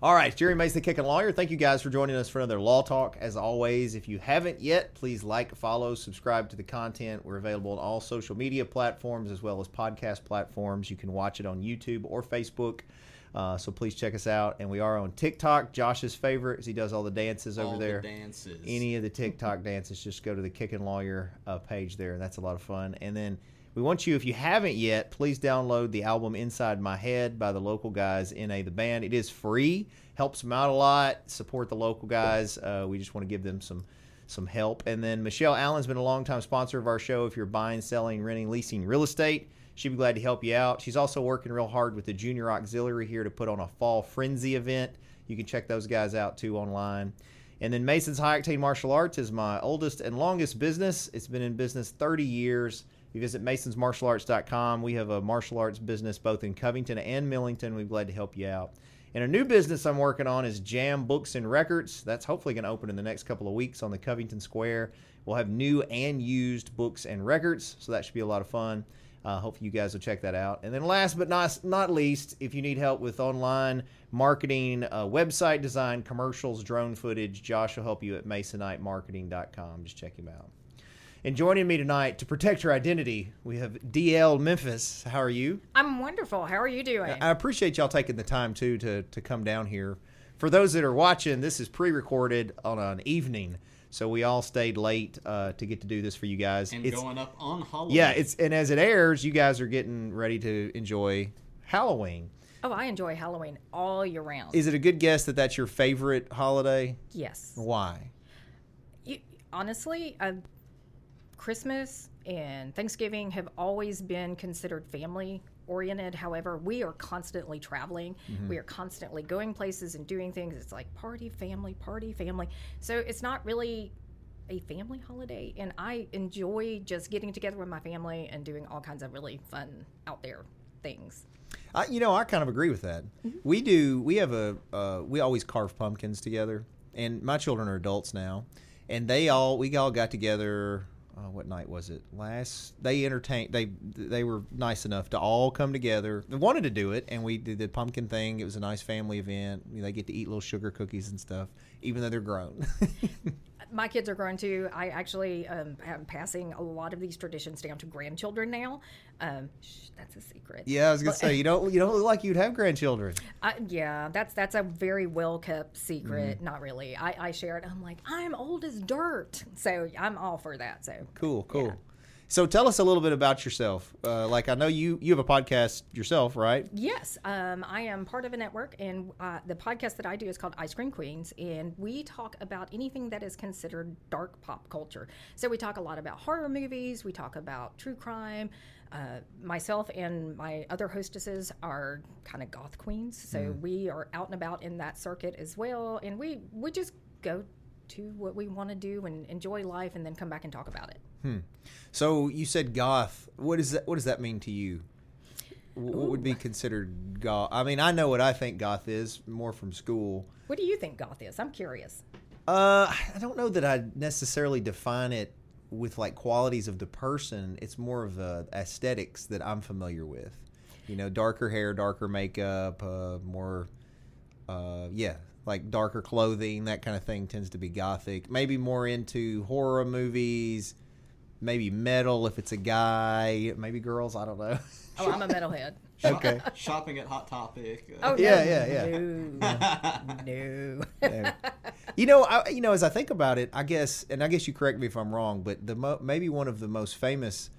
All right, Jere Mason, Kickin' Lawyer. Thank you guys for joining us for another Law Talk. As always, if you haven't yet, please like, follow, subscribe to the content. We're available on all social media platforms as well as podcast platforms. You can watch it on YouTube or Facebook. Uh, so please check us out. And we are on TikTok. Josh's favorite, as he does all the dances over there. The dances. Any of the TikTok dances, just go to the Kickin' Lawyer uh, page there. That's a lot of fun. And then we want you, if you haven't yet, please download the album Inside My Head by the local guys, NA the band. It is free, helps them out a lot. Support the local guys. Uh, we just want to give them some some help. And then Michelle Allen's been a longtime sponsor of our show. If you're buying, selling, renting, leasing real estate, she'd be glad to help you out. She's also working real hard with the Junior Auxiliary here to put on a fall frenzy event. You can check those guys out too online. And then Mason's High Octane Martial Arts is my oldest and longest business. It's been in business 30 years. You visit masonsmartialarts.com. We have a martial arts business both in Covington and Millington. We're glad to help you out. And a new business I'm working on is Jam Books and Records. That's hopefully going to open in the next couple of weeks on the Covington Square. We'll have new and used books and records, so that should be a lot of fun. Uh, hopefully, you guys will check that out. And then, last but not not least, if you need help with online marketing, uh, website design, commercials, drone footage, Josh will help you at masonitemarketing.com. Just check him out. And joining me tonight to protect your identity, we have D'elle Memphis. How are you? I'm wonderful. How are you doing? I appreciate y'all taking the time too to to come down here. For those that are watching, this is pre-recorded on an evening, so we all stayed late uh, to get to do this for you guys. and It's- going up on Halloween. yeah, it's and as it airs, you guys are getting ready to enjoy Halloween. oh, I enjoy Halloween all year round. Is it a good guess that that's your favorite holiday? yes. Why? You, honestly, uh, Christmas and Thanksgiving have always been considered family oriented. However, we are constantly traveling. Mm-hmm. We are constantly going places and doing things. It's like party, family, party, family. So it's not really a family holiday. And I enjoy just getting together with my family and doing all kinds of really fun out there things. I, you know, I kind of agree with that. We do. We have a. Uh, we always carve pumpkins together, and my children are adults now, and they all we all got together. Uh, what night was it? Last they entertained. They they were nice enough to all come together. They wanted to do it, and we did the pumpkin thing. It was a nice family event. They get to eat little sugar cookies and stuff, even though they're grown. my kids are grown too. I actually um, am passing a lot of these traditions down to grandchildren now. Um, shh, that's a secret. yeah, I was gonna say you don't you don't look like you'd have grandchildren. I, yeah, that's that's a very well kept secret. Mm-hmm. Not really. I, I share it. I'm like, I'm old as dirt, so I'm all for that. So Cool, cool. So tell us a little bit about yourself. Uh, like I know you you have a podcast yourself, right? Yes, um, I am part of a network, and uh, the podcast that I do is called Ice Cream Queens, and we talk about anything that is considered dark pop culture. So we talk a lot about horror movies, we talk about true crime. Uh, myself and my other hostesses are kind of goth queens, so we are out and about in that circuit as well, and we we just go to what we want to do and enjoy life, and then come back and talk about it. So you said goth. What is that? What does that mean to you? Wh- What would be considered goth? I mean, I know what I think goth is more from school. What do you think goth is? I'm curious. Uh, I don't know that I necessarily define it with like qualities of the person. It's more of uh, aesthetics that I'm familiar with. You know, darker hair, darker makeup, uh, more, uh, yeah, like darker clothing, that kind of thing tends to be gothic. Maybe more into horror movies, maybe metal if it's a guy, maybe girls. I don't know. Oh, I'm a metalhead. Shop- Okay. Shopping at Hot Topic. uh, Oh Yeah, no, yeah, yeah. No, no. Yeah. you know, I, you know, as I think about it, I guess, and I guess you correct me if I'm wrong, but the mo- maybe one of the most famous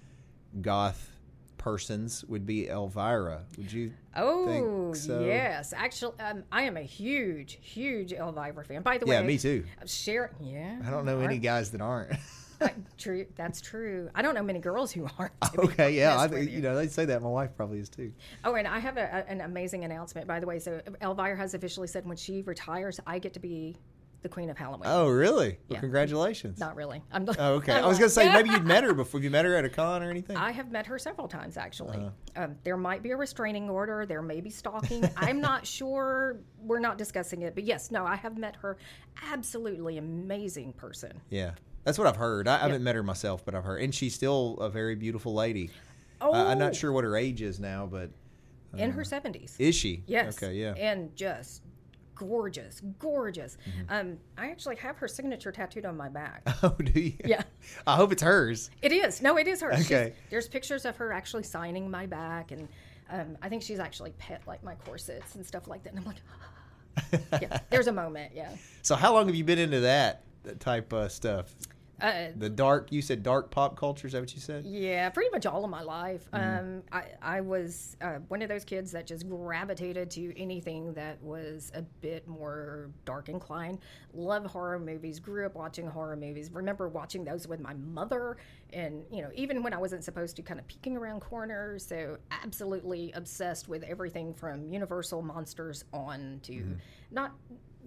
goth persons would be Elvira. Would you? Oh think so? yes, actually, um, I am a huge, huge Elvira fan. By the way, Yeah, me too. Share, yeah. I don't know you any guys that aren't. I- true, that's true. I don't know many girls who aren't. okay, yeah, I, think you know they say that. My wife probably is too. Oh, and I have a, a- an amazing announcement, by the way. So Elvira has officially said when she retires, I get to be the queen of Halloween. Oh, really? Well, Yeah. congratulations. Not really. I'm, Oh, okay. I was gonna say maybe you'd met her before. Have you met her at a con or anything? I have met her several times, actually. Uh-huh. Um, there might be a restraining order. There may be stalking. I'm not sure. We're not discussing it. But yes, no, I have met her. Absolutely amazing person. yeah, that's what I've heard. I, I haven't met her myself, but I've heard, and she's still a very beautiful lady. Oh, I, I'm not sure what her age is now, but In her 70s. is she? yes. Okay, yeah. And just gorgeous, gorgeous. Mm-hmm. Um, I actually have her signature tattooed on my back. Oh, do you? Yeah. I hope it's hers. It is. No, it is her. She's- Okay. there's pictures of her actually signing my back, and um, I think she's actually pet like my corsets and stuff like that. And I'm like, yeah, there's a moment. Yeah. So how long have you been into that, that type of stuff? Uh, The dark, you said dark pop culture. Is that what you said? Yeah, pretty much all of my life. Mm-hmm. Um, I, I was uh, one of those kids that just gravitated to anything that was a bit more dark inclined. Love horror movies. Grew up watching horror movies. Remember watching those with my mother, and you know, even when I wasn't supposed to, kind of peeking around corners. So absolutely obsessed with everything from Universal monsters on to Mm-hmm. not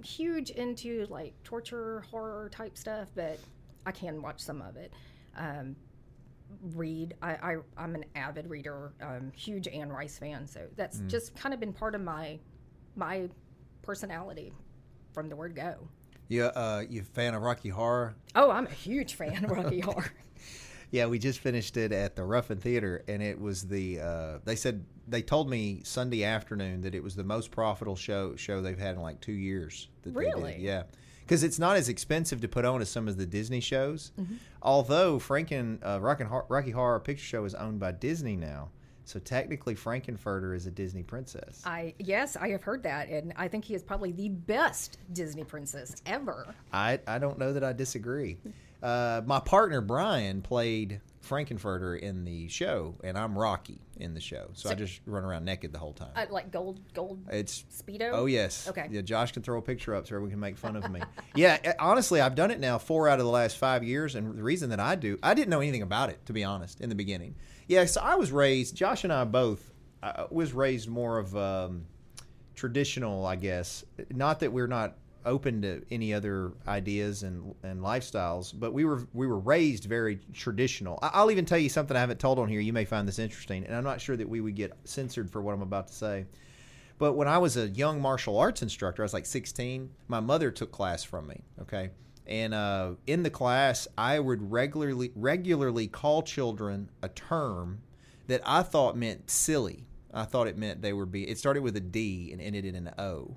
huge into like torture horror type stuff, but I can watch some of it. Um, read. I, I I'm an avid reader, um, huge Anne Rice fan. So that's Mm. just kind of been part of my my personality from the word go. You, uh, you a fan of Rocky Horror? Oh, I'm a huge fan of Rocky Horror. Yeah, we just finished it at the Ruffin Theater, and it was the. Uh, they said they told me Sunday afternoon that it was the most profitable show show they've had in like two years. That they did. Really? Yeah, because it's not as expensive to put on as some of the Disney shows. Although Franken uh, Rocky, Rocky Horror Picture Show is owned by Disney now, so technically Frank-N-Furter is a Disney princess. I yes, I have heard that, and I think he is probably the best Disney princess ever. I, I don't know that I disagree. Uh, my partner Brian played Frank-N-Furter in the show, and I'm Rocky in the show. So, I just run around naked the whole time. Uh, like gold gold it's speedo. oh yes, Okay. Yeah, Josh can throw a picture up so everyone can make fun of me. yeah, uh, honestly, I've done it now four out of the last five years, and the reason that I do, I didn't know anything about it to be honest in the beginning. Yeah, so I was raised. Josh and I both I was raised more of um, traditional, I guess. Not that we're not open to any other ideas and and lifestyles, but we were we were raised very traditional. I'll even tell you something I haven't told on here. You may find this interesting, and I'm not sure that we would get censored for what I'm about to say. But when I was a young martial arts instructor, I was like 16. My mother took class from me. Okay, and uh, in the class, I would regularly regularly call children a term that I thought meant silly. I thought it meant they were be. It started with a D and ended in an O,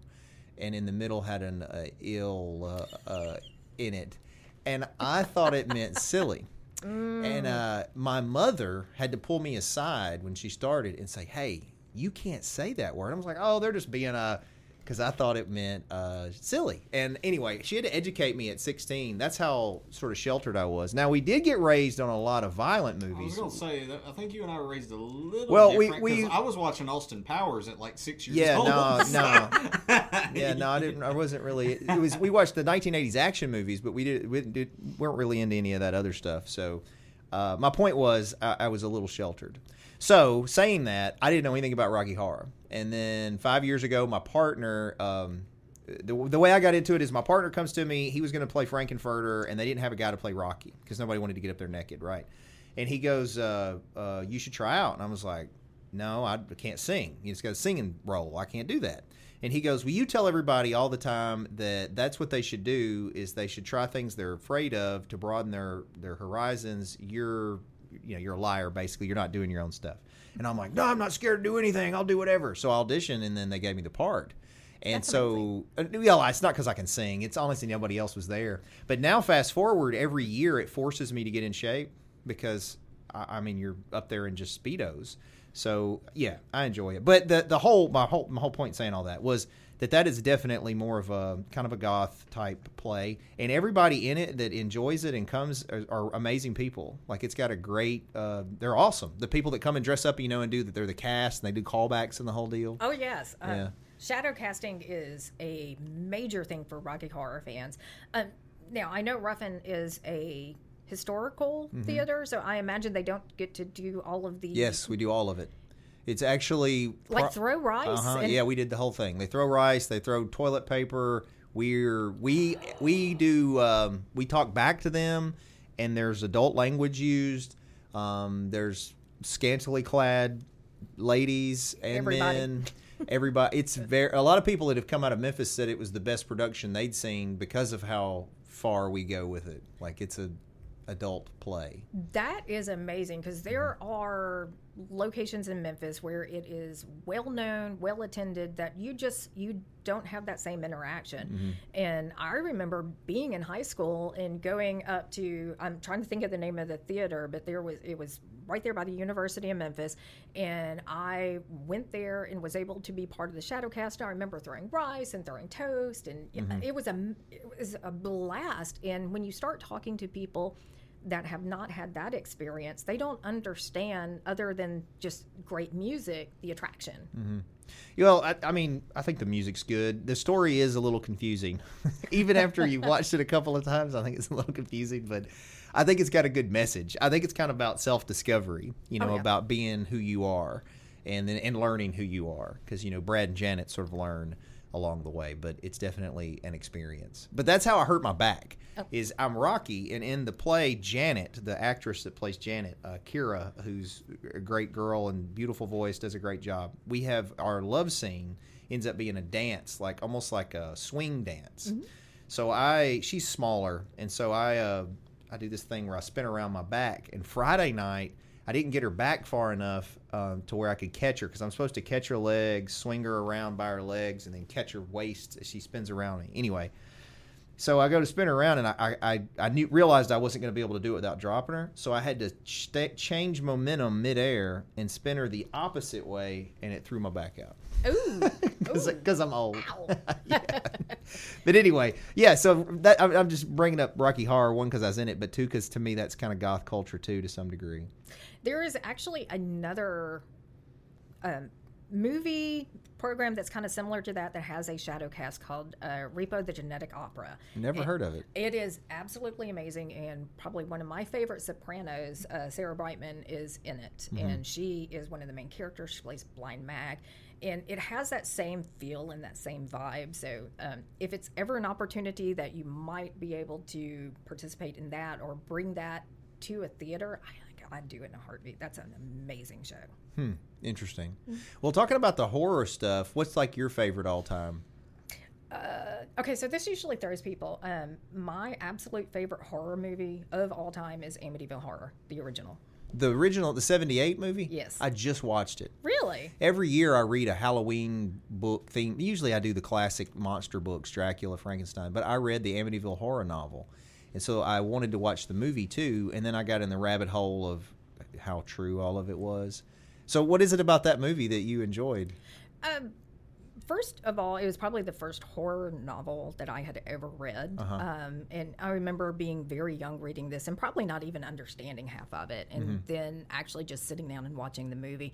and in the middle had an uh, ill uh, uh, in it, and I thought it meant silly. And uh, my mother had to pull me aside when she started and say, "Hey, you can't say that word." I was like, "Oh, they're just being a," because I thought it meant uh, silly. And anyway, she had to educate me at 16. That's how sort of sheltered I was. Now we did get raised on a lot of violent movies. I was gonna say that I think you and I were raised a little Well, we- we- I was watching Austin Powers at like six years Yeah, old. no, so- Yeah, no, I didn't. I wasn't really. It was we watched the 1980s action movies, but we did we did, weren't really into any of that other stuff. So, uh, my point was I, I was a little sheltered. So, saying that, I didn't know anything about Rocky Horror, and then five years ago, my partner. Um, the, the way I got into it is my partner comes to me. He was going to play Frank-N-Furter, and they didn't have a guy to play Rocky because nobody wanted to get up there naked, right? And he goes, uh, uh, "You should try out." And I was like, "No, I can't sing. Just got a singing role. I can't do that." And he goes, "Well, you tell everybody all the time that that's what they should do is they should try things they're afraid of to broaden their their horizons. You're you know you're a liar basically. You're not doing your own stuff." And I'm like, "No, I'm not scared to do anything. I'll do whatever." So I auditioned, and then they gave me the part. And That's so, uh, yeah, it's not because I can sing. It's honestly nobody else was there. But now, fast forward, every year it forces me to get in shape because I, I mean you're up there in just speedos. So yeah, I enjoy it. But the the whole my whole my whole point saying all that was that that is definitely more of a kind of a goth type play, and everybody in it that enjoys it and comes are, are amazing people. Like it's got a great, uh, they're awesome. The people that come and dress up, you know, and do that, they're the cast and they do callbacks and the whole deal. Oh yes. Uh, Yeah. Shadow casting is a major thing for Rocky Horror fans. Um, now I know Ruffin is a historical theater, so I imagine they don't get to do all of the Yes, we do all of it. It's actually like throw rice. Uh-huh. Yeah, we did the whole thing. They throw rice. They throw toilet paper. We're we we do um, we talk back to them, and there's adult language used. Um, there's scantily clad ladies and Everybody. men. Everybody. It's very. A lot of people that have come out of Memphis said it was the best production they'd seen because of how far we go with it. Like it's a adult play. That is amazing because there Mm-hmm. are locations in Memphis where it is well known, well attended that you just you don't have that same interaction. And I remember being in high school and going up to I'm trying to think of the name of the theater, but there was it was right there by the University of Memphis, and I went there and was able to be part of the Shadowcast. I remember throwing rice and throwing toast, and it was a it was a blast. And when you start talking to people that have not had that experience, they don't understand other than just great music, the attraction. Mm-hmm. Well, I, I mean, I think the music's good. The story is a little confusing. Even after you've watched it a couple of times, I think it's a little confusing, but I think it's got a good message. I think it's kind of about self discovery, you know, Oh, yeah. about being who you are and then and learning who you are. Because, you know, Brad and Janet sort of learn along the way, but it's definitely an experience. But that's how I hurt my back. Is I'm Rocky, and in the play, Janet, the actress that plays Janet, uh, Kira, who's a great girl and beautiful voice, does a great job. We have our love scene ends up being a dance, like almost like a swing dance. So I, she's smaller, and so I, uh, I do this thing where I spin around my back. And Friday night, I didn't get her back far enough um, to where I could catch her because I'm supposed to catch her legs, swing her around by her legs, and then catch her waist as she spins around me. Anyway, so I go to spin her around, and I I, I knew, realized I wasn't going to be able to do it without dropping her. So I had to ch- change momentum midair and spin her the opposite way, and it threw my back out Ooh, because I'm old. But anyway, yeah. So that I'm, I'm just bringing up Rocky Horror one because I was in it, but two because to me that's kind of goth culture too to some degree. There is actually another um, movie program that's kind of similar to that that has a shadow cast called uh, Repo the Genetic Opera. Never heard of it. It is absolutely amazing and probably one of my favorite sopranos. Uh, Sarah Brightman is in it, and she is one of the main characters. She plays Blind Mag, and it has that same feel and that same vibe. So, um, if it's ever an opportunity that you might be able to participate in that or bring that to a theater, I I'd do it in a heartbeat. That's an amazing show. Hmm. Interesting. Well, talking about the horror stuff, what's like your favorite all time? Okay, so this usually throws people. Um, my absolute favorite horror movie of all time is Amityville Horror, the original. The original, the '78 movie. Yes. I just watched it. Really? Every year I read a Halloween book theme. Usually I do the classic monster books, Dracula, Frankenstein, but I read the Amityville horror novel. And so I wanted to watch the movie too, and then I got in the rabbit hole of how true all of it was. So what is it about that movie that you enjoyed? Um, first of all, it was probably the first horror novel that I had ever read. Um, and I remember being very young reading this and probably not even understanding half of it. And then actually just sitting down and watching the movie.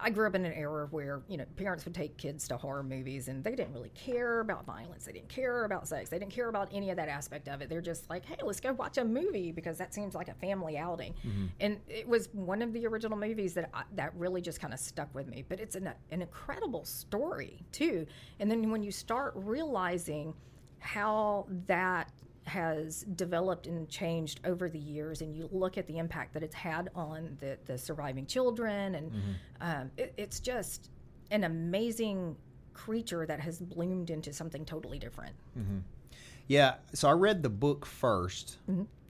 I grew up in an era where, you know, parents would take kids to horror movies and they didn't really care about violence. They didn't care about sex. They didn't care about any of that aspect of it. They're just like, hey, let's go watch a movie because that seems like a family outing. Mm-hmm. And it was one of the original movies that I, that really just kind of stuck with me. But it's an, an incredible story, too. And then when you start realizing how that has developed and changed over the years, and you look at the impact that it's had on the, the surviving children, and um, it, it's just an amazing creature that has bloomed into something totally different. Yeah, so I read the book 1st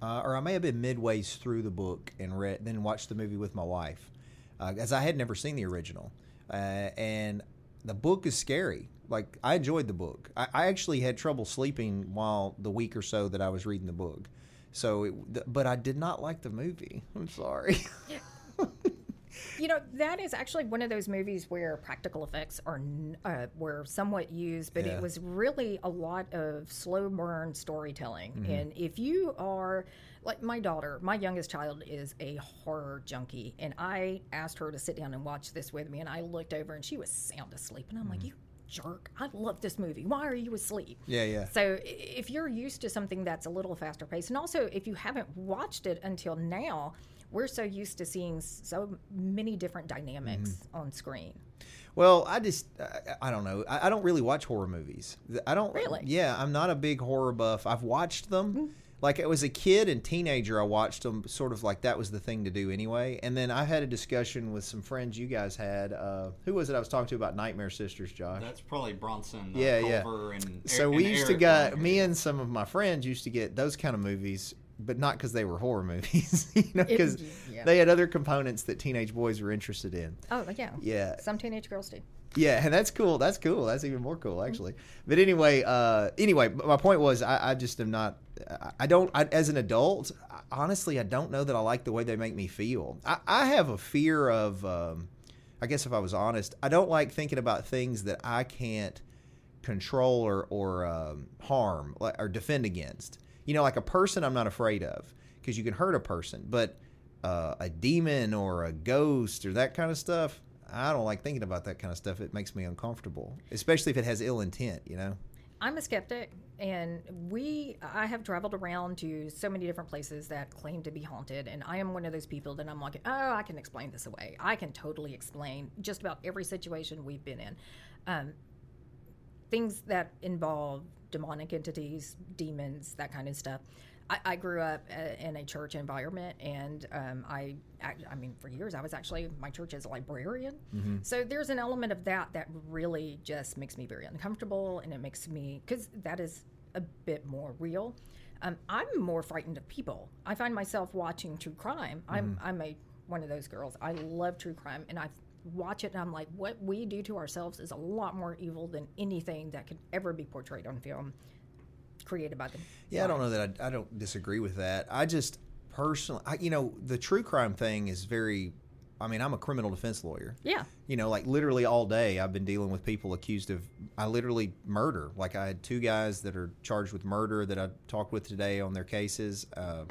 uh, or I may have been midways through the book and read, then watched the movie with my wife, uh, as I had never seen the original, uh, and the book is scary. Like I enjoyed the book. I, I actually had trouble sleeping while the week or so that I was reading the book. So, it, but I did not like the movie. I'm sorry. You know, that is actually one of those movies where practical effects are uh, were somewhat used, but Yeah. it was really a lot of slow burn storytelling. Mm-hmm. And if you are like my daughter, my youngest child is a horror junkie, and I asked her to sit down and watch this with me, and I looked over and she was sound asleep, and I'm Mm-hmm. like, you jerk! I love this movie. Why are you asleep? yeah, yeah. So if you're used to something that's a little faster paced, and also if you haven't watched it until now, we're so used to seeing so many different dynamics Mm-hmm. on screen. Well, I just I, I don't know. I, I don't really watch horror movies. I don't Really? Yeah, I'm not a big horror buff. I've watched them. Like I was a kid and teenager, I watched them sort of like that was the thing to do anyway. And then I had a discussion with some friends you guys had. Uh, who was it I was talking to about Nightmare Sisters, Josh? That's probably Bronson, uh, Yeah, yeah. Culver, and so and we used to get Wenger. me and some of my friends used to get those kind of movies but not because they were horror movies, you know, because yeah. they had other components that teenage boys were interested in. Oh yeah. Yeah. Some teenage girls do. Yeah, and that's cool. That's cool. That's even more cool, actually. But anyway, uh, anyway, my point was, I, I just am not. I- don't. I, as an adult, honestly, I don't know that I like the way they make me feel. I, I have a fear of. Um, I guess if I was honest, I don't like thinking about things that I can't control or or um, harm or defend against. You know, like a person, I'm not afraid of because you can hurt a person, but uh, a demon or a ghost or that kind of stuff. I don't like thinking about that kind of stuff. It makes me uncomfortable, especially if it has ill intent. You know. I'm a skeptic, and we I have traveled around to so many different places that claim to be haunted, and I am one of those people that I'm like, oh, I can explain this away. I can totally explain just about every situation we've been in. Um, things that involve demonic entities, demons, that kind of stuff. I, I grew up uh, in a church environment, and um, I, I mean, for years I was actually my church is a librarian. So there's an element of that that really just makes me very uncomfortable, and it makes me because that is a bit more real. Um, I'm more frightened of people. I find myself watching true crime. I'm I'm a one of those girls. I love true crime, and I watch it and I'm like, what we do to ourselves is a lot more evil than anything that could ever be portrayed on film, created by them. Yeah, I don't know that I, I don't disagree with that. I just personally, I, you know, the true crime thing is very. I mean, I'm a criminal defense lawyer. Yeah, you know, like literally all day I've been dealing with people accused of, I literally murder. Like I had two guys that are charged with murder that I talked with today on their cases. Uh,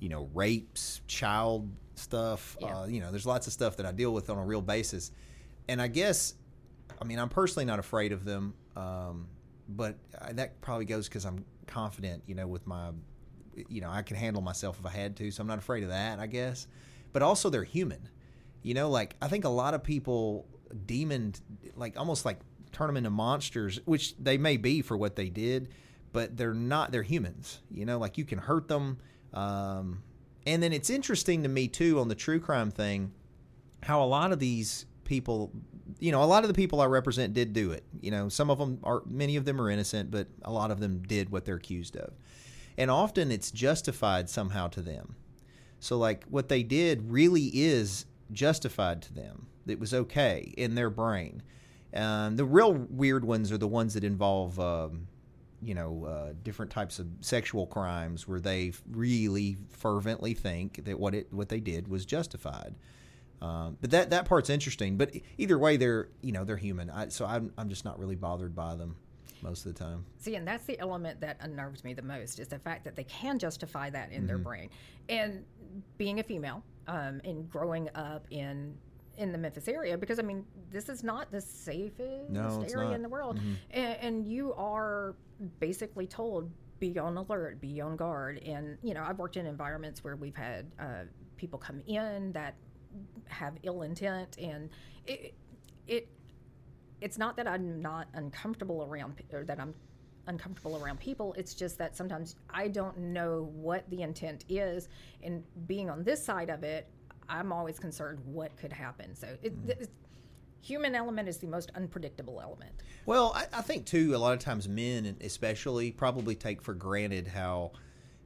you know, rapes, child stuff. Yeah. Uh, you know, there's lots of stuff that I deal with on a real basis. And I guess, I mean, I'm personally not afraid of them, um, but I, that probably goes because I'm confident, you know, with my, you know, I can handle myself if I had to. So I'm not afraid of that, I guess. But also, they're human. You know, like I think a lot of people demon, like almost like turn them into monsters, which they may be for what they did, but they're not. They're humans. You know, like you can hurt them. Um, and then it's interesting to me too on the true crime thing, how a lot of these people, you know, a lot of the people I represent did do it. You know, some of them are, many of them are innocent, but a lot of them did what they're accused of, and often it's justified somehow to them. So, like, what they did really is justified to them. It was okay in their brain. Um, the real weird ones are the ones that involve, um, you know, uh, different types of sexual crimes where they really fervently think that what it what they did was justified. Um, but that that part's interesting. But either way, they're you know they're human. I, so I'm I'm just not really bothered by them most of the time. See, and that's the element that unnerves me the most is the fact that they can justify that in their Mm-hmm. brain. And being a female um, and growing up in in the Memphis area, because I mean, this is not the safest No, area not. in the world, and, and you are basically told be on alert, be on guard. And you know, I've worked in environments where we've had uh, people come in that have ill intent, and it it it's not that I'm not uncomfortable around or that I'm uncomfortable around people. It's just that sometimes I don't know what the intent is, and being on this side of it, I'm always concerned what could happen. So it, mm. it's, human element is the most unpredictable element. Well, I, I think too. A lot of times, men especially probably take for granted how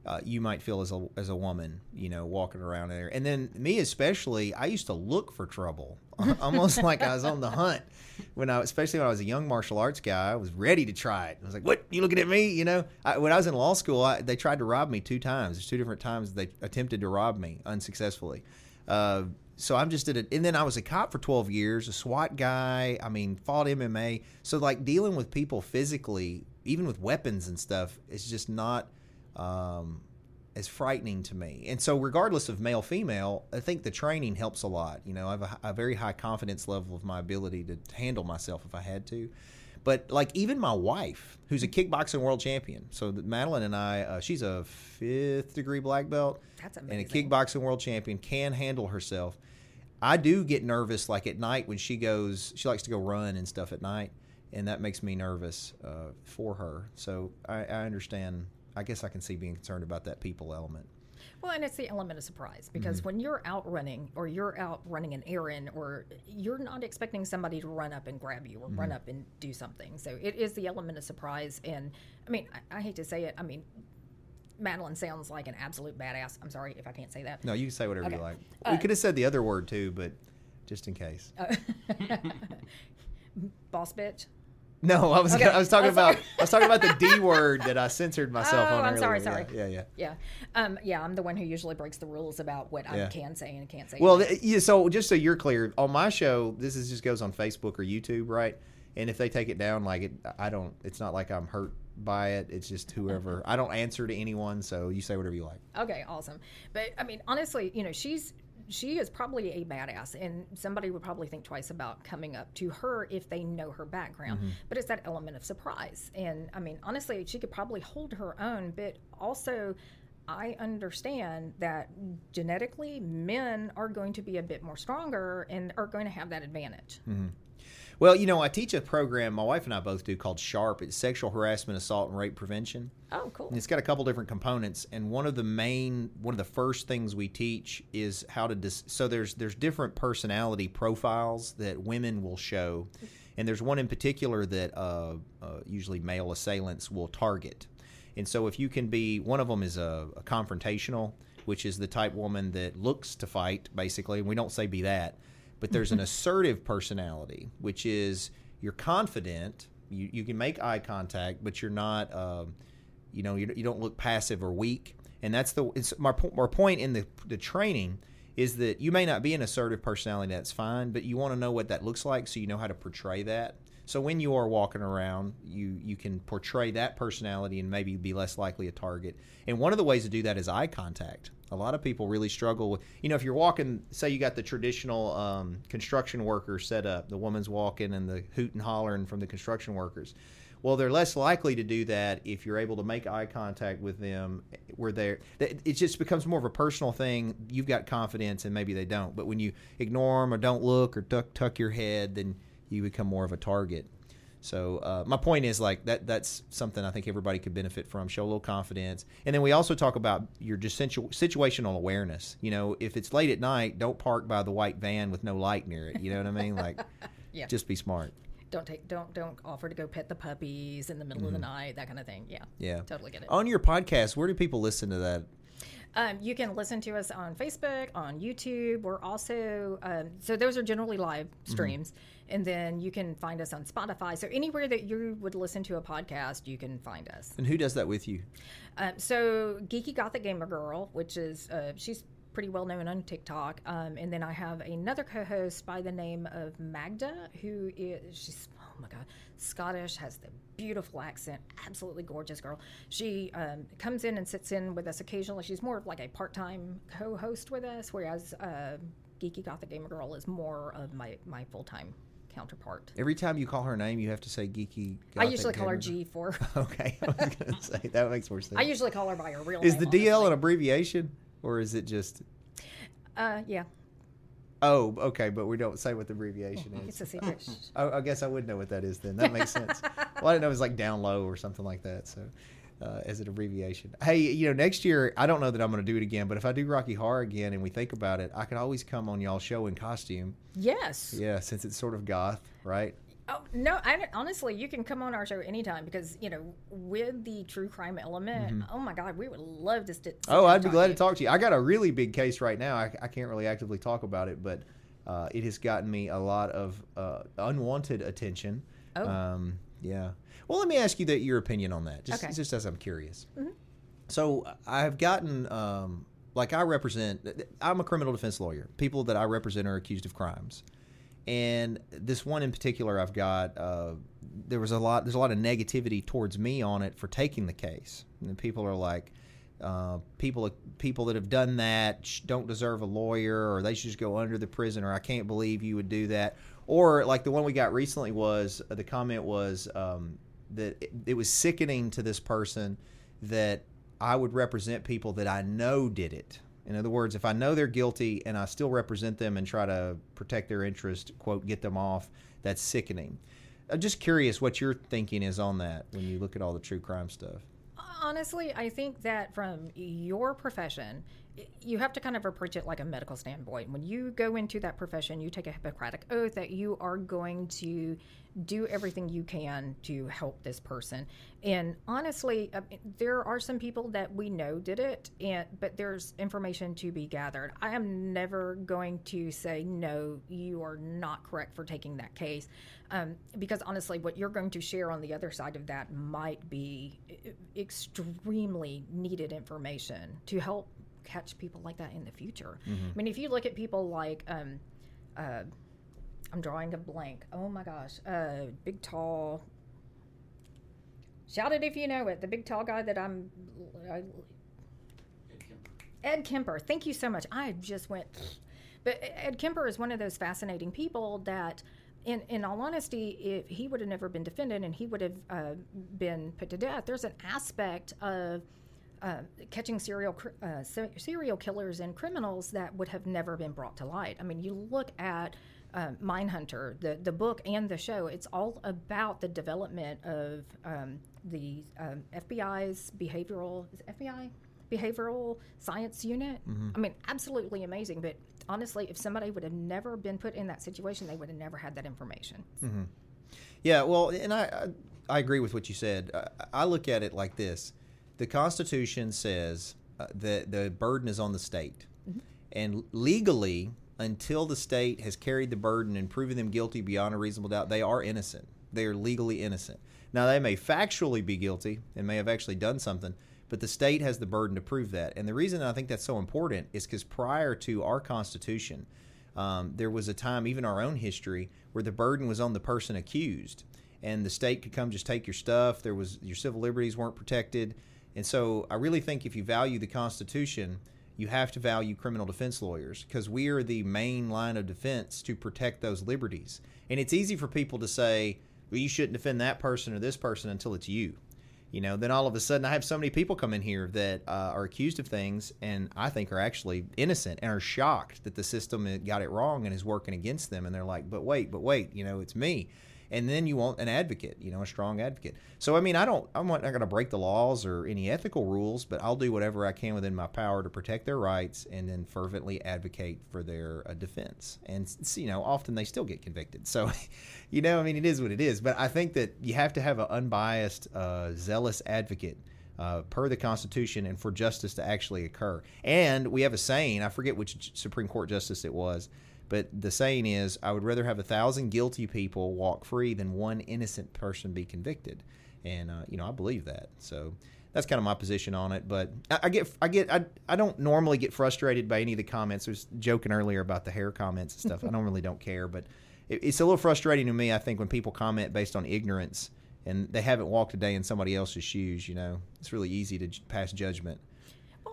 uh, you might feel as a as a woman, you know, walking around there. And then me especially, I used to look for trouble, almost like I was on the hunt. When I, especially when I was a young martial arts guy, I was ready to try it. I was like, "What? You looking at me?" You know. I, when I was in law school, I, they tried to rob me two times. There's two different times they attempted to rob me unsuccessfully. Uh, so I'm just at it. And then I was a cop for 12 years, a SWAT guy. I mean, fought MMA. So like dealing with people physically, even with weapons and stuff, is just not um, as frightening to me. And so, regardless of male female, I think the training helps a lot. You know, I have a, a very high confidence level of my ability to handle myself if I had to. But like even my wife, who's a kickboxing world champion, so Madeline and I, uh, she's a fifth degree black belt That's and a kickboxing world champion, can handle herself. I do get nervous, like at night when she goes, she likes to go run and stuff at night, and that makes me nervous uh, for her. So I, I understand. I guess I can see being concerned about that people element. Well, and it's the element of surprise because Mm-hmm. when you're out running or you're out running an errand or you're not expecting somebody to run up and grab you or run Mm-hmm. up and do something. So it is the element of surprise. And I mean, I, I hate to say it. I mean, Madeline sounds like an absolute badass. I'm sorry if I can't say that. No, you can say whatever you like. Uh, we could have said the other word too, but just in case. Boss bitch. No, I was Okay. I was talking about I was talking about the D word that I censored myself Oh, on I'm earlier. sorry, Yeah, sorry. Yeah, yeah. Yeah. Um, yeah, I'm the one who usually breaks the rules about what I can say and can't say. Well, th- yeah, so just so you're clear, on my show, this is just goes on Facebook or YouTube, right? And if they take it down, like it, I don't. It's not like I'm hurt by it. It's just whoever. I don't answer to anyone, so you say whatever you like. Okay, awesome. But I mean, honestly, you know, she's she is probably a badass, and somebody would probably think twice about coming up to her if they know her background. Mm-hmm. But it's that element of surprise, and I mean, honestly, she could probably hold her own. But also, I understand that genetically, men are going to be a bit more stronger and are going to have that advantage. Mm-hmm. Well, you know, I teach a program my wife and I both do called SHARP. It's Sexual Harassment, Assault, and Rape Prevention. Oh, cool. And it's got a couple different components, and one of the main, one of the first things we teach is how to. Dis- so there's there's different personality profiles that women will show, and there's one in particular that uh, uh, usually male assailants will target. And so if you can be, one of them is a, a confrontational, which is the type woman that looks to fight, basically. And we don't say be that, but there's an assertive personality, which is you're confident, you, you can make eye contact, but you're not. um you know you, you don't look passive or weak and that's the it's my, po- my point in the, the training is that you may not be an assertive personality that's fine but you want to know what that looks like so you know how to portray that so when you are walking around you you can portray that personality and maybe be less likely a target and one of the ways to do that is eye contact a lot of people really struggle with you know if you're walking say you got the traditional um, construction worker set up the woman's walking and the hoot and hollering from the construction workers well, they're less likely to do that if you're able to make eye contact with them where they're it just becomes more of a personal thing. You've got confidence and maybe they don't. But when you ignore them or don't look or tuck, tuck your head, then you become more of a target. So uh, my point is like that that's something I think everybody could benefit from. Show a little confidence. And then we also talk about your just situ- situational awareness. You know, if it's late at night, don't park by the white van with no light near it. You know what I mean? Like Yeah. just be smart. Don't take don't don't offer to go pet the puppies in the middle of the night, that kind of thing. Yeah. Yeah. Totally get it. On your podcast, where do people listen to that? Um, you can listen to us on Facebook, on YouTube. We're also, um, so those are generally live streams. And then you can find us on Spotify. So anywhere that you would listen to a podcast, you can find us. And who does that with you? Um, so Geeky Gothic Gamer Girl, which is, uh, she's pretty well known on TikTok. Um, and then I have another co host by the name of Magda, who is, she's, oh my God, Scottish, has the beautiful accent, absolutely gorgeous girl. She um, comes in and sits in with us occasionally. She's more of like a part time co host with us, whereas uh, Geeky Gothic Gamer Girl is more of my, my full time counterpart. Every time you call her name, you have to say geeky. I usually call her. G for. Okay, I was gonna say that makes more sense. I usually call her by her real name. is name. the DL honestly. an abbreviation or is it just? Uh, yeah, Oh, okay, but we don't say what the abbreviation is. it's a secret. I, I guess I would know what that is then. That makes sense. well, I didn't know it was like down low or something like that. So, uh, as an abbreviation. Hey, you know, next year I don't know that I'm going to do it again, but if I do Rocky Horror again and we think about it, I could always come on y'all show in costume. yes. Yeah, since it's sort of goth, right? Oh no! I, honestly, you can come on our show anytime because you know, with the true crime element. Oh my God, we would love to. Sit Mm-hmm. Oh, I'd be glad to to talk to you. I got a really big case right now. I, I can't really actively talk about it, but uh, it has gotten me a lot of uh, unwanted attention. Oh. Um, yeah. Well, let me ask you that your opinion on that, just Okay. just as I'm curious. So I've gotten um, like I represent. I'm a criminal defense lawyer. People that I represent are accused of crimes, and this one in particular, I've got. Uh, there was a lot. There's a lot of negativity towards me on it for taking the case, and people are like. Uh, people people that have done that don't deserve a lawyer, or they should just go under the prison, or I can't believe you would do that. Or like the one we got recently was uh, the comment was um, that it, it was sickening to this person that I would represent people that I know did it. In other words, if I know they're guilty and I still represent them and try to protect their interest, quote, get them off, that's sickening. I'm just curious what your thinking is on that when you look at all the true crime stuff. Honestly, I think that from your profession you have to kind of approach it like a medical standpoint. When you go into that profession, you take a Hippocratic oath that you are going to do everything you can to help this person. And honestly, uh, there are some people that we know did it, and but there's information to be gathered. I am never going to say no, you are not correct for taking that case, um, because honestly, what you're going to share on the other side of that might be uh, extremely needed information to help catch people like that in the future. Mm-hmm. I mean, if you look at people like, um, uh, I'm drawing a blank. Oh my gosh, uh, big tall. Shout it if you know it. The big tall guy that I'm. I, Ed Kemper. Thank you so much. I just went. But Ed Kemper is one of those fascinating people that, in, in all honesty, if he would have never been defended and he would have uh, been put to death, there's an aspect of uh, catching serial cr- uh, serial killers and criminals that would have never been brought to light. I mean, you look at uh, Mindhunter, the the book and the show. It's all about the development of um, the um, FBI's behavioral is FBI behavioral science unit. I mean, absolutely amazing. But honestly, if somebody would have never been put in that situation, they would have never had that information. Yeah, well, and I I, agree with what you said. I, I look at it like this: the Constitution says uh, that the burden is on the state, and legally, until the state has carried the burden and proven them guilty beyond a reasonable doubt, they are innocent. They are legally innocent. Now, they may factually be guilty and may have actually done something, but the state has the burden to prove that. And the reason I think that's so important is because prior to our Constitution, um, there was a time, even our own history, where the burden was on the person accused, and the state could come just take your stuff. There was your civil liberties weren't protected, and so I really think if you value the Constitution, you have to value criminal defense lawyers because we are the main line of defense to protect those liberties. And it's easy for people to say, "Well, you shouldn't defend that person or this person until it's you." You know, then all of a sudden I have so many people come in here that uh, are accused of things and I think are actually innocent and are shocked that the system got it wrong and is working against them. And they're like, but wait, but wait, you know, it's me. And then you want an advocate, you know, a strong advocate. So, I mean, I don't, I'm not going to break the laws or any ethical rules, but I'll do whatever I can within my power to protect their rights and then fervently advocate for their uh, defense. And, you know, often they still get convicted. So, you know, I mean, it is what it is. But I think that you have to have an unbiased, uh, zealous advocate uh, per the Constitution and for justice to actually occur. And we have a saying, I forget which Supreme Court justice it was, but the saying is, I would rather have a thousand guilty people walk free than one innocent person be convicted. And, uh, you know, I believe that. So that's kind of my position on it. But I, I get, I get, I, I don't normally get frustrated by any of the comments. I was joking earlier about the hair comments and stuff. I don't really don't care, but it, it's a little frustrating to me, I think, when people comment based on ignorance and they haven't walked a day in somebody else's shoes. You know, it's really easy to j- pass judgment.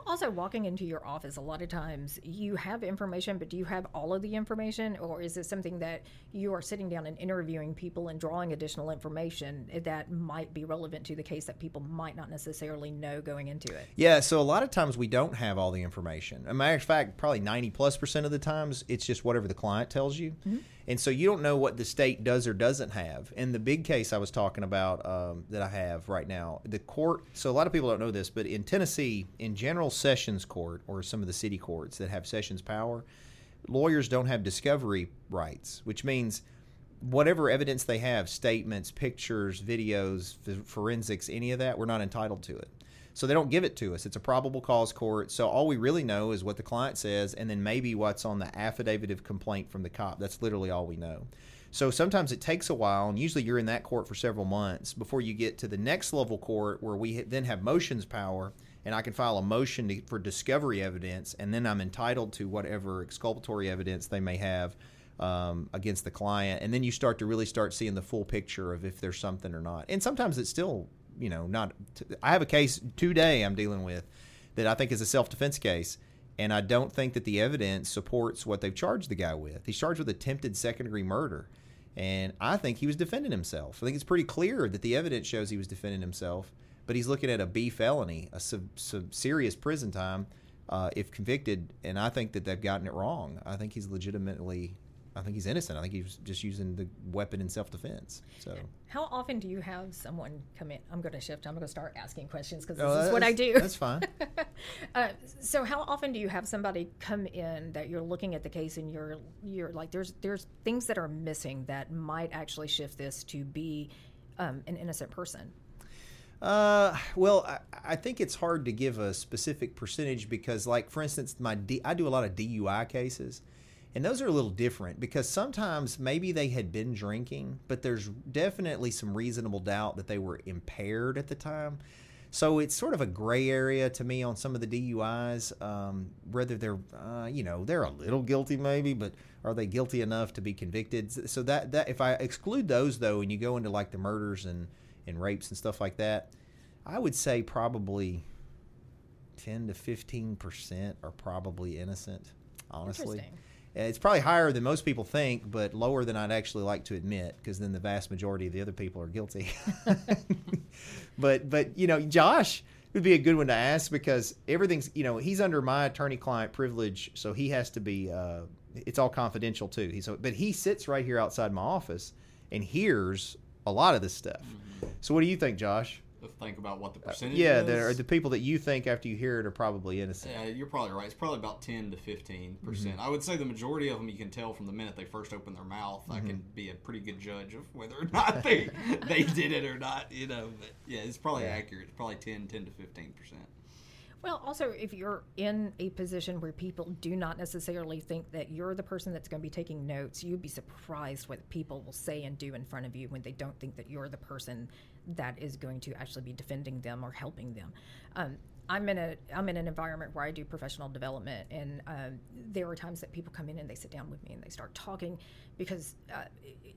Also walking into your office, a lot of times you have information, but do you have all of the information, or is it something that you are sitting down and interviewing people and drawing additional information that might be relevant to the case that people might not necessarily know going into it? Yeah, so a lot of times we don't have all the information. A matter of fact, probably 90 plus percent of the times, it's just whatever the client tells you. Mm-hmm. And so you don't know what the state does or doesn't have. In the big case I was talking about um, that I have right now, the court, so a lot of people don't know this, but in Tennessee, in general sessions court or some of the city courts that have sessions power, lawyers don't have discovery rights, which means whatever evidence they have statements, pictures, videos, forensics, any of that we're not entitled to it. So they don't give it to us. It's a probable cause court. So all we really know is what the client says and then maybe what's on the affidavit of complaint from the cop. That's literally all we know. So sometimes it takes a while, and usually you're in that court for several months before you get to the next level court where we then have motions power, and I can file a motion to, for discovery evidence, and then I'm entitled to whatever exculpatory evidence they may have um, against the client, and then you start to really start seeing the full picture of if there's something or not. And sometimes it's still, you know, not. I have a case today I'm dealing with that I think is a self defense case, and I don't think that the evidence supports what they've charged the guy with. He's charged with attempted second degree murder. And I think he was defending himself. I think it's pretty clear that the evidence shows he was defending himself, but he's looking at a B felony, a sub, sub serious prison time uh, if convicted. And I think that they've gotten it wrong. I think he's legitimately I think he's innocent. I think he was just using the weapon in self defense. So How often do you have someone come in? I'm going to shift. I'm going to start asking questions because Oh, this is what I do. That's fine. uh, so how often do you have somebody come in that you're looking at the case and you're you're like there's there's things that are missing that might actually shift this to be um, an innocent person? Uh, well, I, I think it's hard to give a specific percentage because, like, for instance, my D, I do a lot of DUI cases, and those are a little different because sometimes maybe they had been drinking, but there's definitely some reasonable doubt that they were impaired at the time. So it's sort of a gray area to me on some of the DUIs. Um, whether they're, uh, you know, they're a little guilty maybe, but are they guilty enough to be convicted? So that that if I exclude those though, and you go into like the murders and and rapes and stuff like that, I would say probably ten to fifteen percent are probably innocent. Honestly, it's probably higher than most people think, but lower than I'd actually like to admit, because then the vast majority of the other people are guilty. but but you know, Josh would be a good one to ask because everything's you know he's under my attorney-client privilege, so he has to be. Uh, it's all confidential too. He's but he sits right here outside my office and hears a lot of this stuff. So what do you think, Josh? To think about what the percentage Yeah, is. the, or the people that you think after you hear it are probably innocent. Yeah, you're probably right. It's probably about 10 to 15 Mm-hmm. percent. I would say the majority of them you can tell from the minute they first open their mouth. I Mm-hmm. can be a pretty good judge of whether or not they they did it or not. You know, but yeah, it's probably Yeah. accurate. It's probably 10, 10 to 15 percent. Well, also, if you're in a position where people do not necessarily think that you're the person that's going to be taking notes, you'd be surprised what people will say and do in front of you when they don't think that you're the person that is going to actually be defending them or helping them. Um, I'm in a I'm in an environment where I do professional development, and um, there are times that people come in and they sit down with me and they start talking because, uh,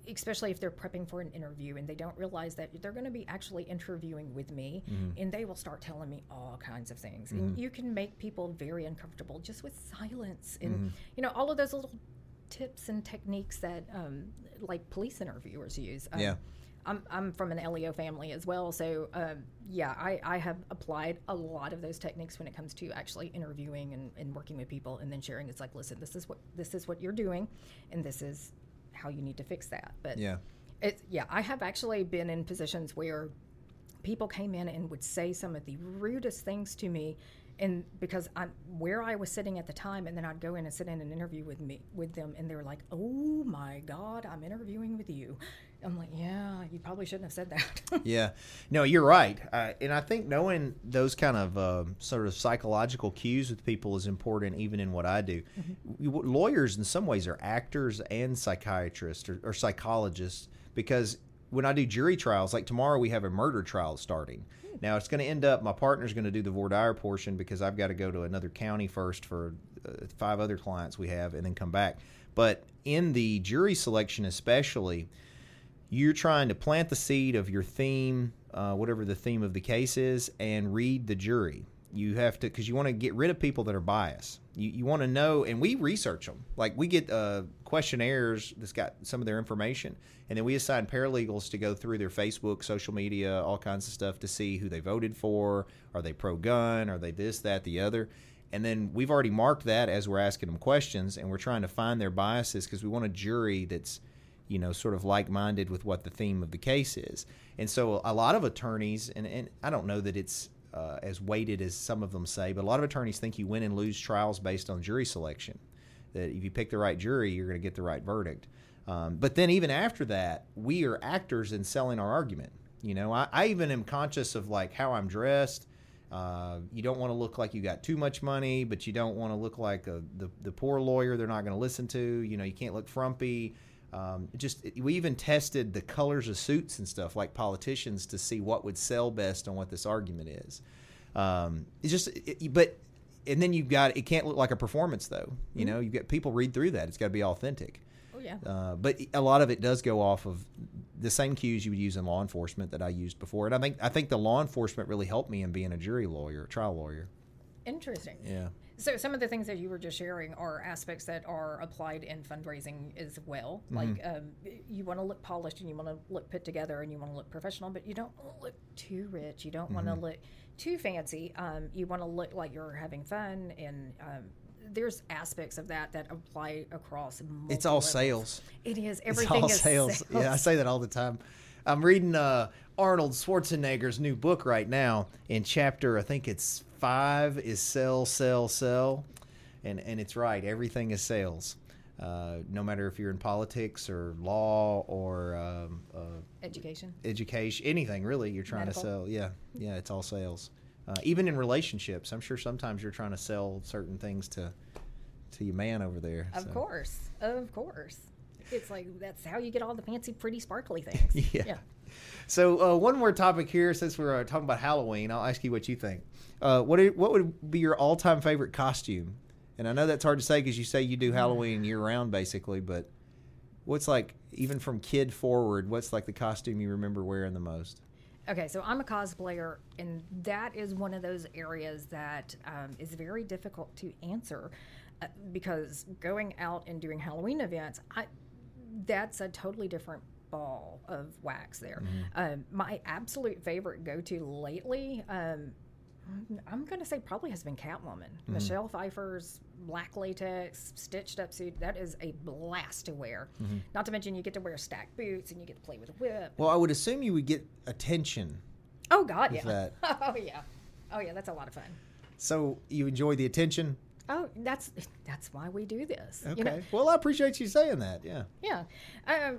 especially if they're prepping for an interview and they don't realize that they're going to be actually interviewing with me, and they will start telling me all kinds of things, and you can make people very uncomfortable just with silence, and you know all of those little tips and techniques that um, like police interviewers use. Um, Yeah. I'm, I'm from an LEO family as well, so um, yeah, I, I have applied a lot of those techniques when it comes to actually interviewing and, and working with people, and then sharing. It's like, listen, this is what this is what you're doing, and this is how you need to fix that. But Yeah. it's yeah, I have actually been in positions where people came in and would say some of the rudest things to me and because I'm where I was sitting at the time and then I'd go in and sit in an interview with me with them and they were like, "Oh my god, I'm interviewing with you." I'm like, "Yeah, you probably shouldn't have said that." Yeah, no, you're right, uh, and I think knowing those kind of um sort of psychological cues with people is important, even in what I do. You- Lawyers, in some ways, are actors and psychiatrists or, or psychologists because when I do jury trials, like tomorrow, we have a murder trial starting. Now it's going to end up. My partner's going to do the voir dire portion because I've got to go to another county first for uh, five other clients we have, and then come back. But in the jury selection, especially, you're trying to plant the seed of your theme, uh, whatever the theme of the case is, and read the jury. You have to, because you want to get rid of people that are biased. You, you want to know, and we research them. Like we get uh, questionnaires that's got some of their information, and then we assign paralegals to go through their Facebook, social media, all kinds of stuff to see who they voted for. Are they pro gun? Are they this, that, the other? And then we've already marked that as we're asking them questions, and we're trying to find their biases because we want a jury that's you know, sort of like minded with what the theme of the case is. And so a lot of attorneys, and, and I don't know that it's uh, as weighted as some of them say, but a lot of attorneys think you win and lose trials based on jury selection. That if you pick the right jury, you're going to get the right verdict. Um, but then even after that, we are actors in selling our argument. You know, I, I even am conscious of like how I'm dressed. Uh, you don't want to look like you got too much money, but you don't want to look like a, the, the poor lawyer they're not going to listen to. You know, you can't look frumpy. Um, just we even tested the colors of suits and stuff like politicians to see what would sell best on what this argument is. Um, it's just, it, but and then you've got it can't look like a performance though. You know, you get people read through that. It's got to be authentic. oh yeah. Uh, but a lot of it does go off of the same cues you would use in law enforcement that I used before, and I think I think the law enforcement really helped me in being a jury lawyer, trial lawyer. Interesting. Yeah. So some of the things that you were just sharing are aspects that are applied in fundraising as well. Like um, you want to look polished and you want to look put together and you want to look professional, but you don't look too rich. You don't want to look too fancy. Um, you want to look like you're having fun and um, there's aspects of that that apply across. It's all multiple sales. levels. It is. It's all is sales. Yeah, I say that all the time. I'm reading uh, Arnold Schwarzenegger's new book right now. In chapter, I think it's five, is sell, sell, sell, and and it's right. Everything is sales. Uh, no matter if you're in politics or law or um, uh, Education. education, anything really, you're trying Medical. to sell. Yeah, yeah, it's all sales. Uh, even in relationships, I'm sure sometimes you're trying to sell certain things to to your man over there. Of so. course. Of course. It's like that's how you get all the fancy, pretty, sparkly things. Yeah. So uh, one more topic here, since we're uh, talking about Halloween, I'll ask you what you think. Uh, what would be your all time favorite costume? And I know that's hard to say because you say you do Halloween year round, basically. But what's like even from kid forward? What's like the costume you remember wearing the most? Okay, so I'm a cosplayer, and that is one of those areas that um, is very difficult to answer uh, because going out and doing Halloween events, I that's a totally different ball of wax there. Um, my absolute favorite go to lately. Um, I'm going to say probably has been Catwoman. Michelle Pfeiffer's black latex stitched up suit. That is a blast to wear. Not to mention you get to wear stacked boots and you get to play with a whip. Well, I would assume you would get attention. Oh God, yeah. that. Oh yeah. Oh yeah, that's a lot of fun. So you enjoy the attention? Oh, that's that's why we do this. Okay. You know? Well, I appreciate you saying that. Yeah. Yeah. Uh,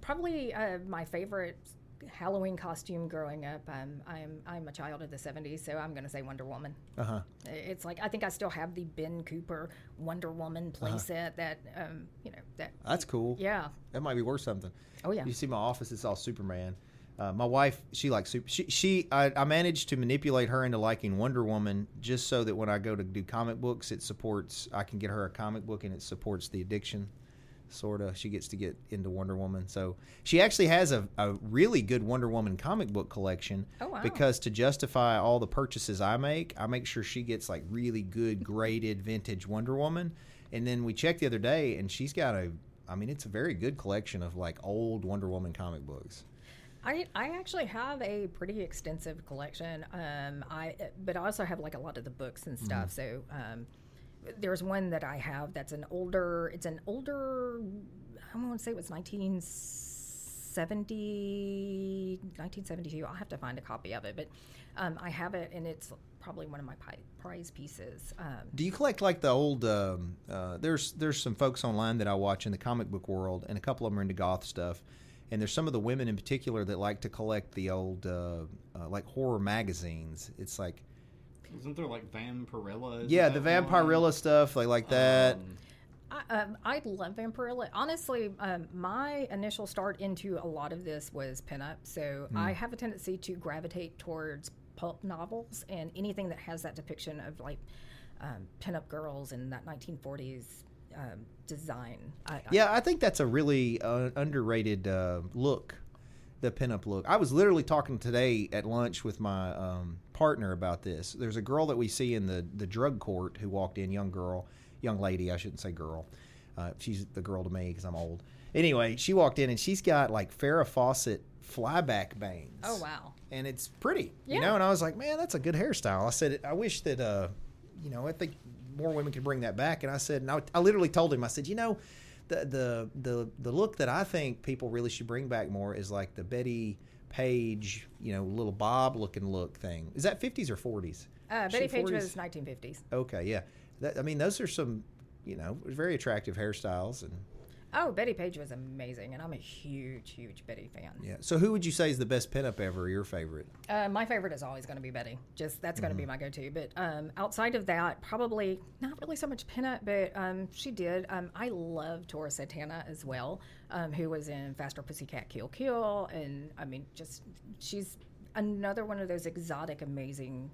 probably uh, my favorite Halloween costume growing up. Um, I'm I'm a child of the '70s, so I'm going to say Wonder Woman. Uh huh. It's like I think I still have the Ben Cooper Wonder Woman Uh-huh. playset that um, you know that. That's cool. Yeah. That might be worth something. Oh yeah. You see my office; it's all Superman. Uh, my wife, she likes super. She, she I, I managed to manipulate her into liking Wonder Woman just so that when I go to do comic books, it supports. I can get her a comic book and it supports the addiction. Sort of, she gets to get into Wonder Woman. So she actually has a, a really good Wonder Woman comic book collection. Oh, wow. Because to justify all the purchases I make, I make sure she gets like really good graded vintage Wonder Woman. And then we checked the other day, and she's got a. I mean, it's a very good collection of like old Wonder Woman comic books. I, I actually have a pretty extensive collection. Um, I but I also have like a lot of the books and stuff. So um, there's one that I have that's an older. It's an older. I want to say it was 1970, 1972. I'll have to find a copy of it, but um, I have it, and it's probably one of my pi- prize pieces. Um, Do you collect like the old? Um, uh, there's there's some folks online that I watch in the comic book world, and a couple of them are into goth stuff. And there's some of the women in particular that like to collect the old uh, uh, like horror magazines. It's like Isn't there like Vampirella? Is yeah, that the one? Vampirella stuff. They like that. Um, I, um, I love Vampirella. Honestly, um, my initial start into a lot of this was pinup. So I have a tendency to gravitate towards pulp novels and anything that has that depiction of like um, pinup girls in that 1940s um, design. I, I- Yeah, I think that's a really uh, underrated uh, look, the pinup look. I was literally talking today at lunch with my um, partner about this. There's a girl that we see in the, the drug court who walked in, young girl, young lady, I shouldn't say girl. Uh, she's the girl to me because I'm old. Anyway, she walked in and she's got like Farrah Fawcett flyback bangs. Oh wow! And it's pretty, you know. And I was like, man, that's a good hairstyle. I said, I wish that, uh, you know, I think more women can bring that back. And I said, and I, I literally told him, I said, you know, the the the the look that I think people really should bring back more is like the Bettie Page, you know, little Bob looking look thing. Is that 50s or 40s? Uh, Bettie Page 40s? was 1950s. Okay, yeah. That, I mean, those are some, you know, very attractive hairstyles and Oh, Bettie Page was amazing, and I'm a huge, huge Bettie fan. yeah. So who would you say is the best pinup ever? Your favorite? Uh, my favorite is always going to be Bettie. Just that's going to Mm-hmm. be my go-to. But um, outside of that, probably not really so much pinup, but um, she did. Um, I love Tura Satana as well, um, who was in Faster Pussycat Kill Kill, and I mean, just she's another one of those exotic, amazing,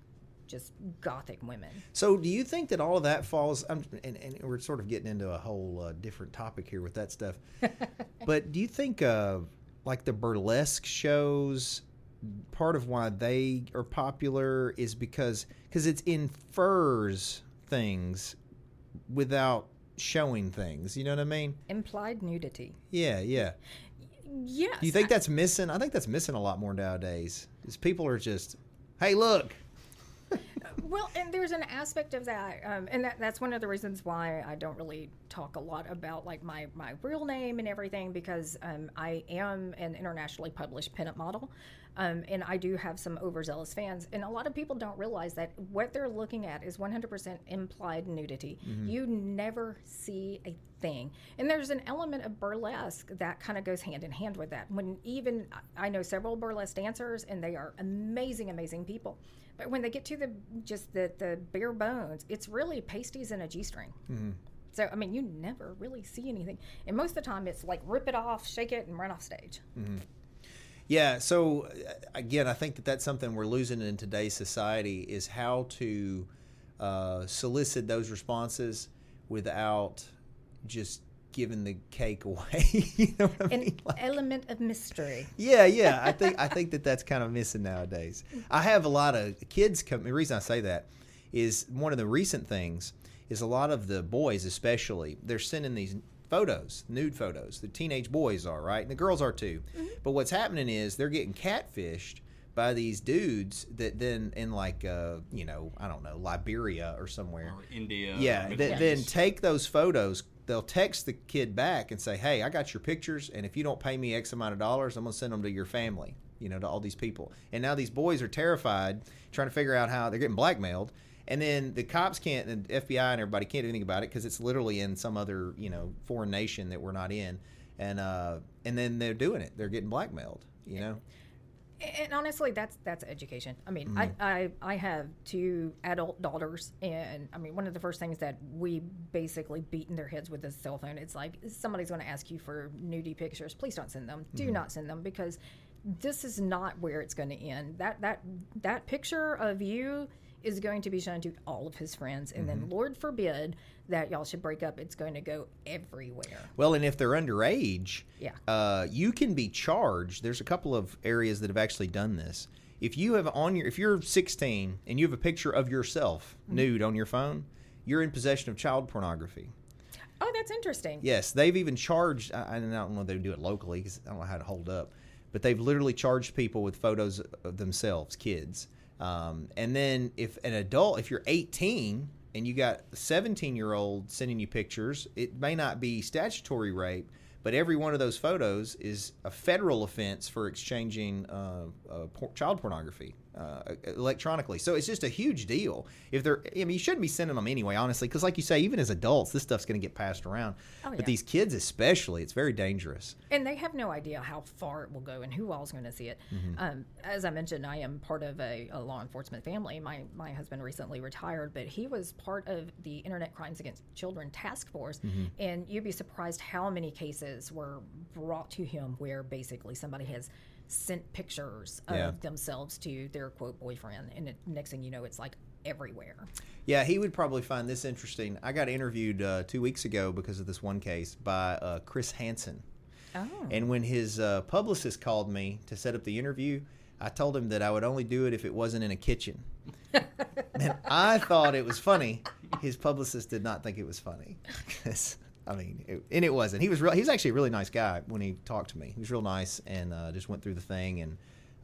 just gothic women. So, do you think that all of that falls? I'm, and, and we're sort of getting into a whole uh, different topic here with that stuff. but do you think, uh, like the burlesque shows, part of why they are popular is because because it infers things without showing things. You know what I mean? Implied nudity. Yeah, yeah. Yes. Do you think that's missing? I think that's missing a lot more nowadays. Is people are just, hey, look. Well, and there's an aspect of that, um, and that, that's one of the reasons why I don't really talk a lot about like my, my real name and everything because um, I am an internationally published pinup model, um, and I do have some overzealous fans, and a lot of people don't realize that what they're looking at is 100% implied nudity. You never see a thing, and there's an element of burlesque that kind of goes hand in hand with that. When even I know several burlesque dancers, and they are amazing, amazing people. But when they get to the just the the bare bones, it's really pasties and a g string. So I mean, you never really see anything, and most of the time it's like rip it off, shake it, and run off stage. Yeah. So uh, again, I think that that's something we're losing in today's society is how to uh, solicit those responses without just giving the cake away. you know what I An mean? Like- element of mystery. yeah, yeah. I think I think that that's kind of missing nowadays. I have a lot of kids come. The reason I say that is one of the recent things is a lot of the boys, especially, they're sending these photos, nude photos. The teenage boys are right, and the girls are too. Mm-hmm. But what's happening is they're getting catfished by these dudes that then in like uh, you know I don't know Liberia or somewhere. Or India. Yeah, or th- then take those photos. They'll text the kid back and say, "Hey, I got your pictures, and if you don't pay me X amount of dollars, I'm gonna send them to your family." You know, to all these people. And now these boys are terrified, trying to figure out how they're getting blackmailed. And then the cops can't, and FBI and everybody can't do anything about it because it's literally in some other, you know, foreign nation that we're not in. And uh, and then they're doing it. They're getting blackmailed. You know. And honestly, that's that's education. I mean, I, mm. I I have two adult daughters, and I mean, one of the first things that we basically beat in their heads with this cell phone, it's like somebody's going to ask you for nudie pictures. Please don't send them. Do mm-hmm. not send them because this is not where it's going to end. That that that picture of you is going to be shown to all of his friends, and then mm-hmm. Lord forbid that y'all should break up. It's going to go everywhere. Well, and if they're underage, Yeah. uh, you can be charged. There's a couple of areas that have actually done this. If you have on your, if you're 16 and you have a picture of yourself nude on your phone, you're in possession of child pornography. Oh, that's interesting. Yes, they've even charged. I, I don't know if they do it locally because I don't know how to hold up, but they've literally charged people with photos of themselves, kids. Um, and then if an adult, if you're 18 and you got a 17 year old sending you pictures, it may not be statutory rape, but every one of those photos is a federal offense for exchanging uh, uh, por- child pornography uh, electronically. So it's just a huge deal. If they're, I mean, you shouldn't be sending them anyway, honestly, because like you say, even as adults, this stuff's going to get passed around. Oh, but these kids, especially, it's very dangerous. And they have no idea how far it will go and who all's going to see it. Um, as I mentioned, I am part of a, a law enforcement family. My my husband recently retired, but he was part of the Internet Crimes Against Children Task Force. And you'd be surprised how many cases were brought to him where basically somebody has sent pictures of Yeah. themselves to their quote boyfriend, and it, next thing you know, it's like everywhere. Yeah, he would probably find this interesting. I got interviewed uh, two weeks ago because of this one case by uh, Chris Hansen. Oh, And when his uh, publicist called me to set up the interview, I told him that I would only do it if it wasn't in a kitchen. and I thought it was funny. His publicist did not think it was funny. I mean, it, and it wasn't. He was real. He was actually a really nice guy when he talked to me. He was real nice and uh, just went through the thing. And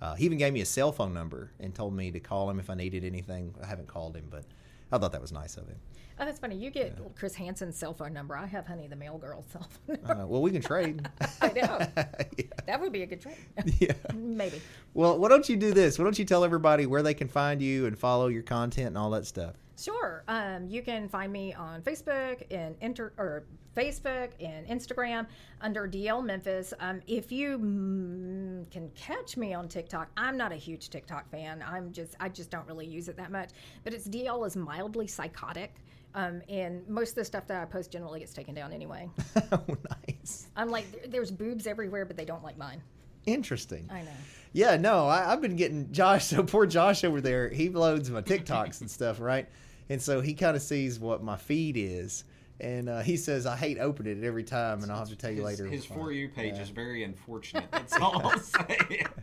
uh, he even gave me a cell phone number and told me to call him if I needed anything. I haven't called him, but I thought that was nice of him. oh, that's funny. You get Chris Hansen's cell phone number. I have Honey the Mail Girl's cell phone number. Uh, well, we can trade. I know. yeah. That would be a good trade. yeah. Maybe. Well, why don't you do this? Why don't you tell everybody where they can find you and follow your content and all that stuff? Sure. Um, you can find me on Facebook and enter or Facebook and Instagram under D'elle Memphis. Um, if you mm, can catch me on TikTok, I'm not a huge TikTok fan. I'm just I just don't really use it that much. But it's D'elle is mildly psychotic. Um, and most of the stuff that I post generally gets taken down anyway. oh, nice. I'm like, there's boobs everywhere, but they don't like mine. Interesting. I know. Yeah, no, I, I've been getting Josh. So poor Josh over there, he loads my TikToks and stuff, right? And so he kind of sees what my feed is, and uh, he says I hate opening it every time, and I'll have to tell you His, later. his for you page is very unfortunate. That's all I'll say.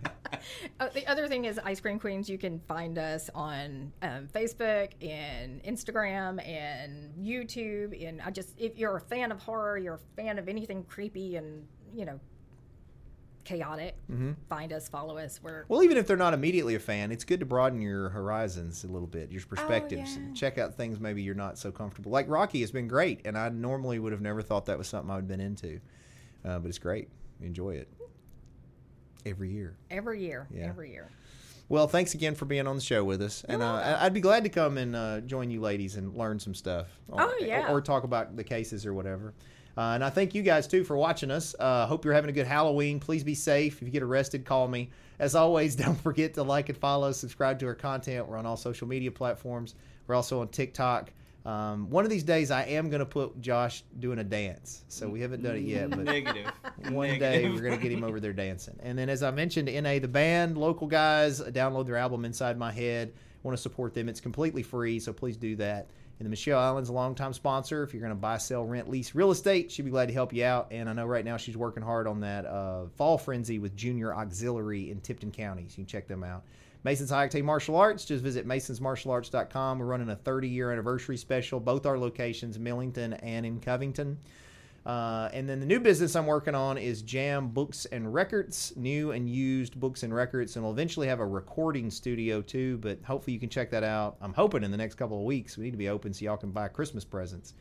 Oh, the other thing is Ice Cream Queens. You can find us on um, Facebook and Instagram and YouTube. And I just, if you're a fan of horror, you're a fan of anything creepy and you know, chaotic, find us, follow us. We're Well, even if they're not immediately a fan, it's good to broaden your horizons a little bit, your perspectives, yeah. and check out things maybe you're not so comfortable. Like Rocky has been great, and I normally would have never thought that was something I would have been into, uh, but it's great. Enjoy it every year. every year, Yeah. every year. Well, thanks again for being on the show with us, and uh, I'd be glad to come and uh, join you ladies and learn some stuff. Oh, or, yeah. or talk about the cases or whatever. Uh, and I thank you guys too for watching us. Uh, hope you're having a good Halloween. Please be safe. If you get arrested, call me. As always, don't forget to like and follow, subscribe to our content. We're on all social media platforms. We're also on TikTok. Um, one of these days, I am going to put Josh doing a dance. So we haven't done it yet, but Negative. one day we're going to get him over there dancing. And then, as I mentioned, NA the band, local guys, download their album Inside My Head. Want to support them? It's completely free, so please do that. And the Michelle Allen's a longtime sponsor. If you're going to buy, sell, rent, lease real estate, she'd be glad to help you out. And I know right now she's working hard on that uh, fall frenzy with Junior Auxiliary in Tipton County. So you can check them out. Mason's High Octane Martial Arts. Just visit masonsmartialarts.com. We're running a 30 year anniversary special, both our locations, Millington and in Covington. Uh, and then the new business I'm working on is Jam Books and Records, new and used books and records, and we'll eventually have a recording studio too. But hopefully you can check that out. I'm hoping in the next couple of weeks. We need to be open so y'all can buy Christmas presents.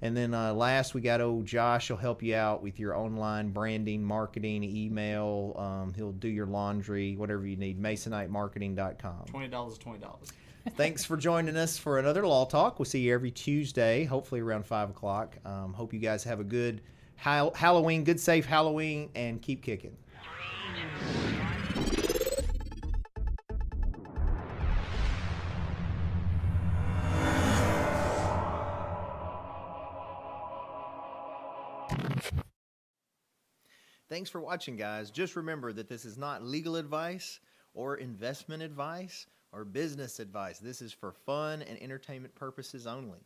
And then uh, last, we got old Josh. He'll help you out with your online branding, marketing, email. Um, he'll do your laundry, whatever you need. Masonitemarketing.com. Twenty dollars. Twenty dollars. Thanks for joining us for another Law Talk. We'll see you every Tuesday, hopefully around 5 o'clock. Um, hope you guys have a good Hal- Halloween, good, safe Halloween, and keep kicking. Thanks for watching, guys. Just remember that this is not legal advice or investment advice or business advice. This is for fun and entertainment purposes only.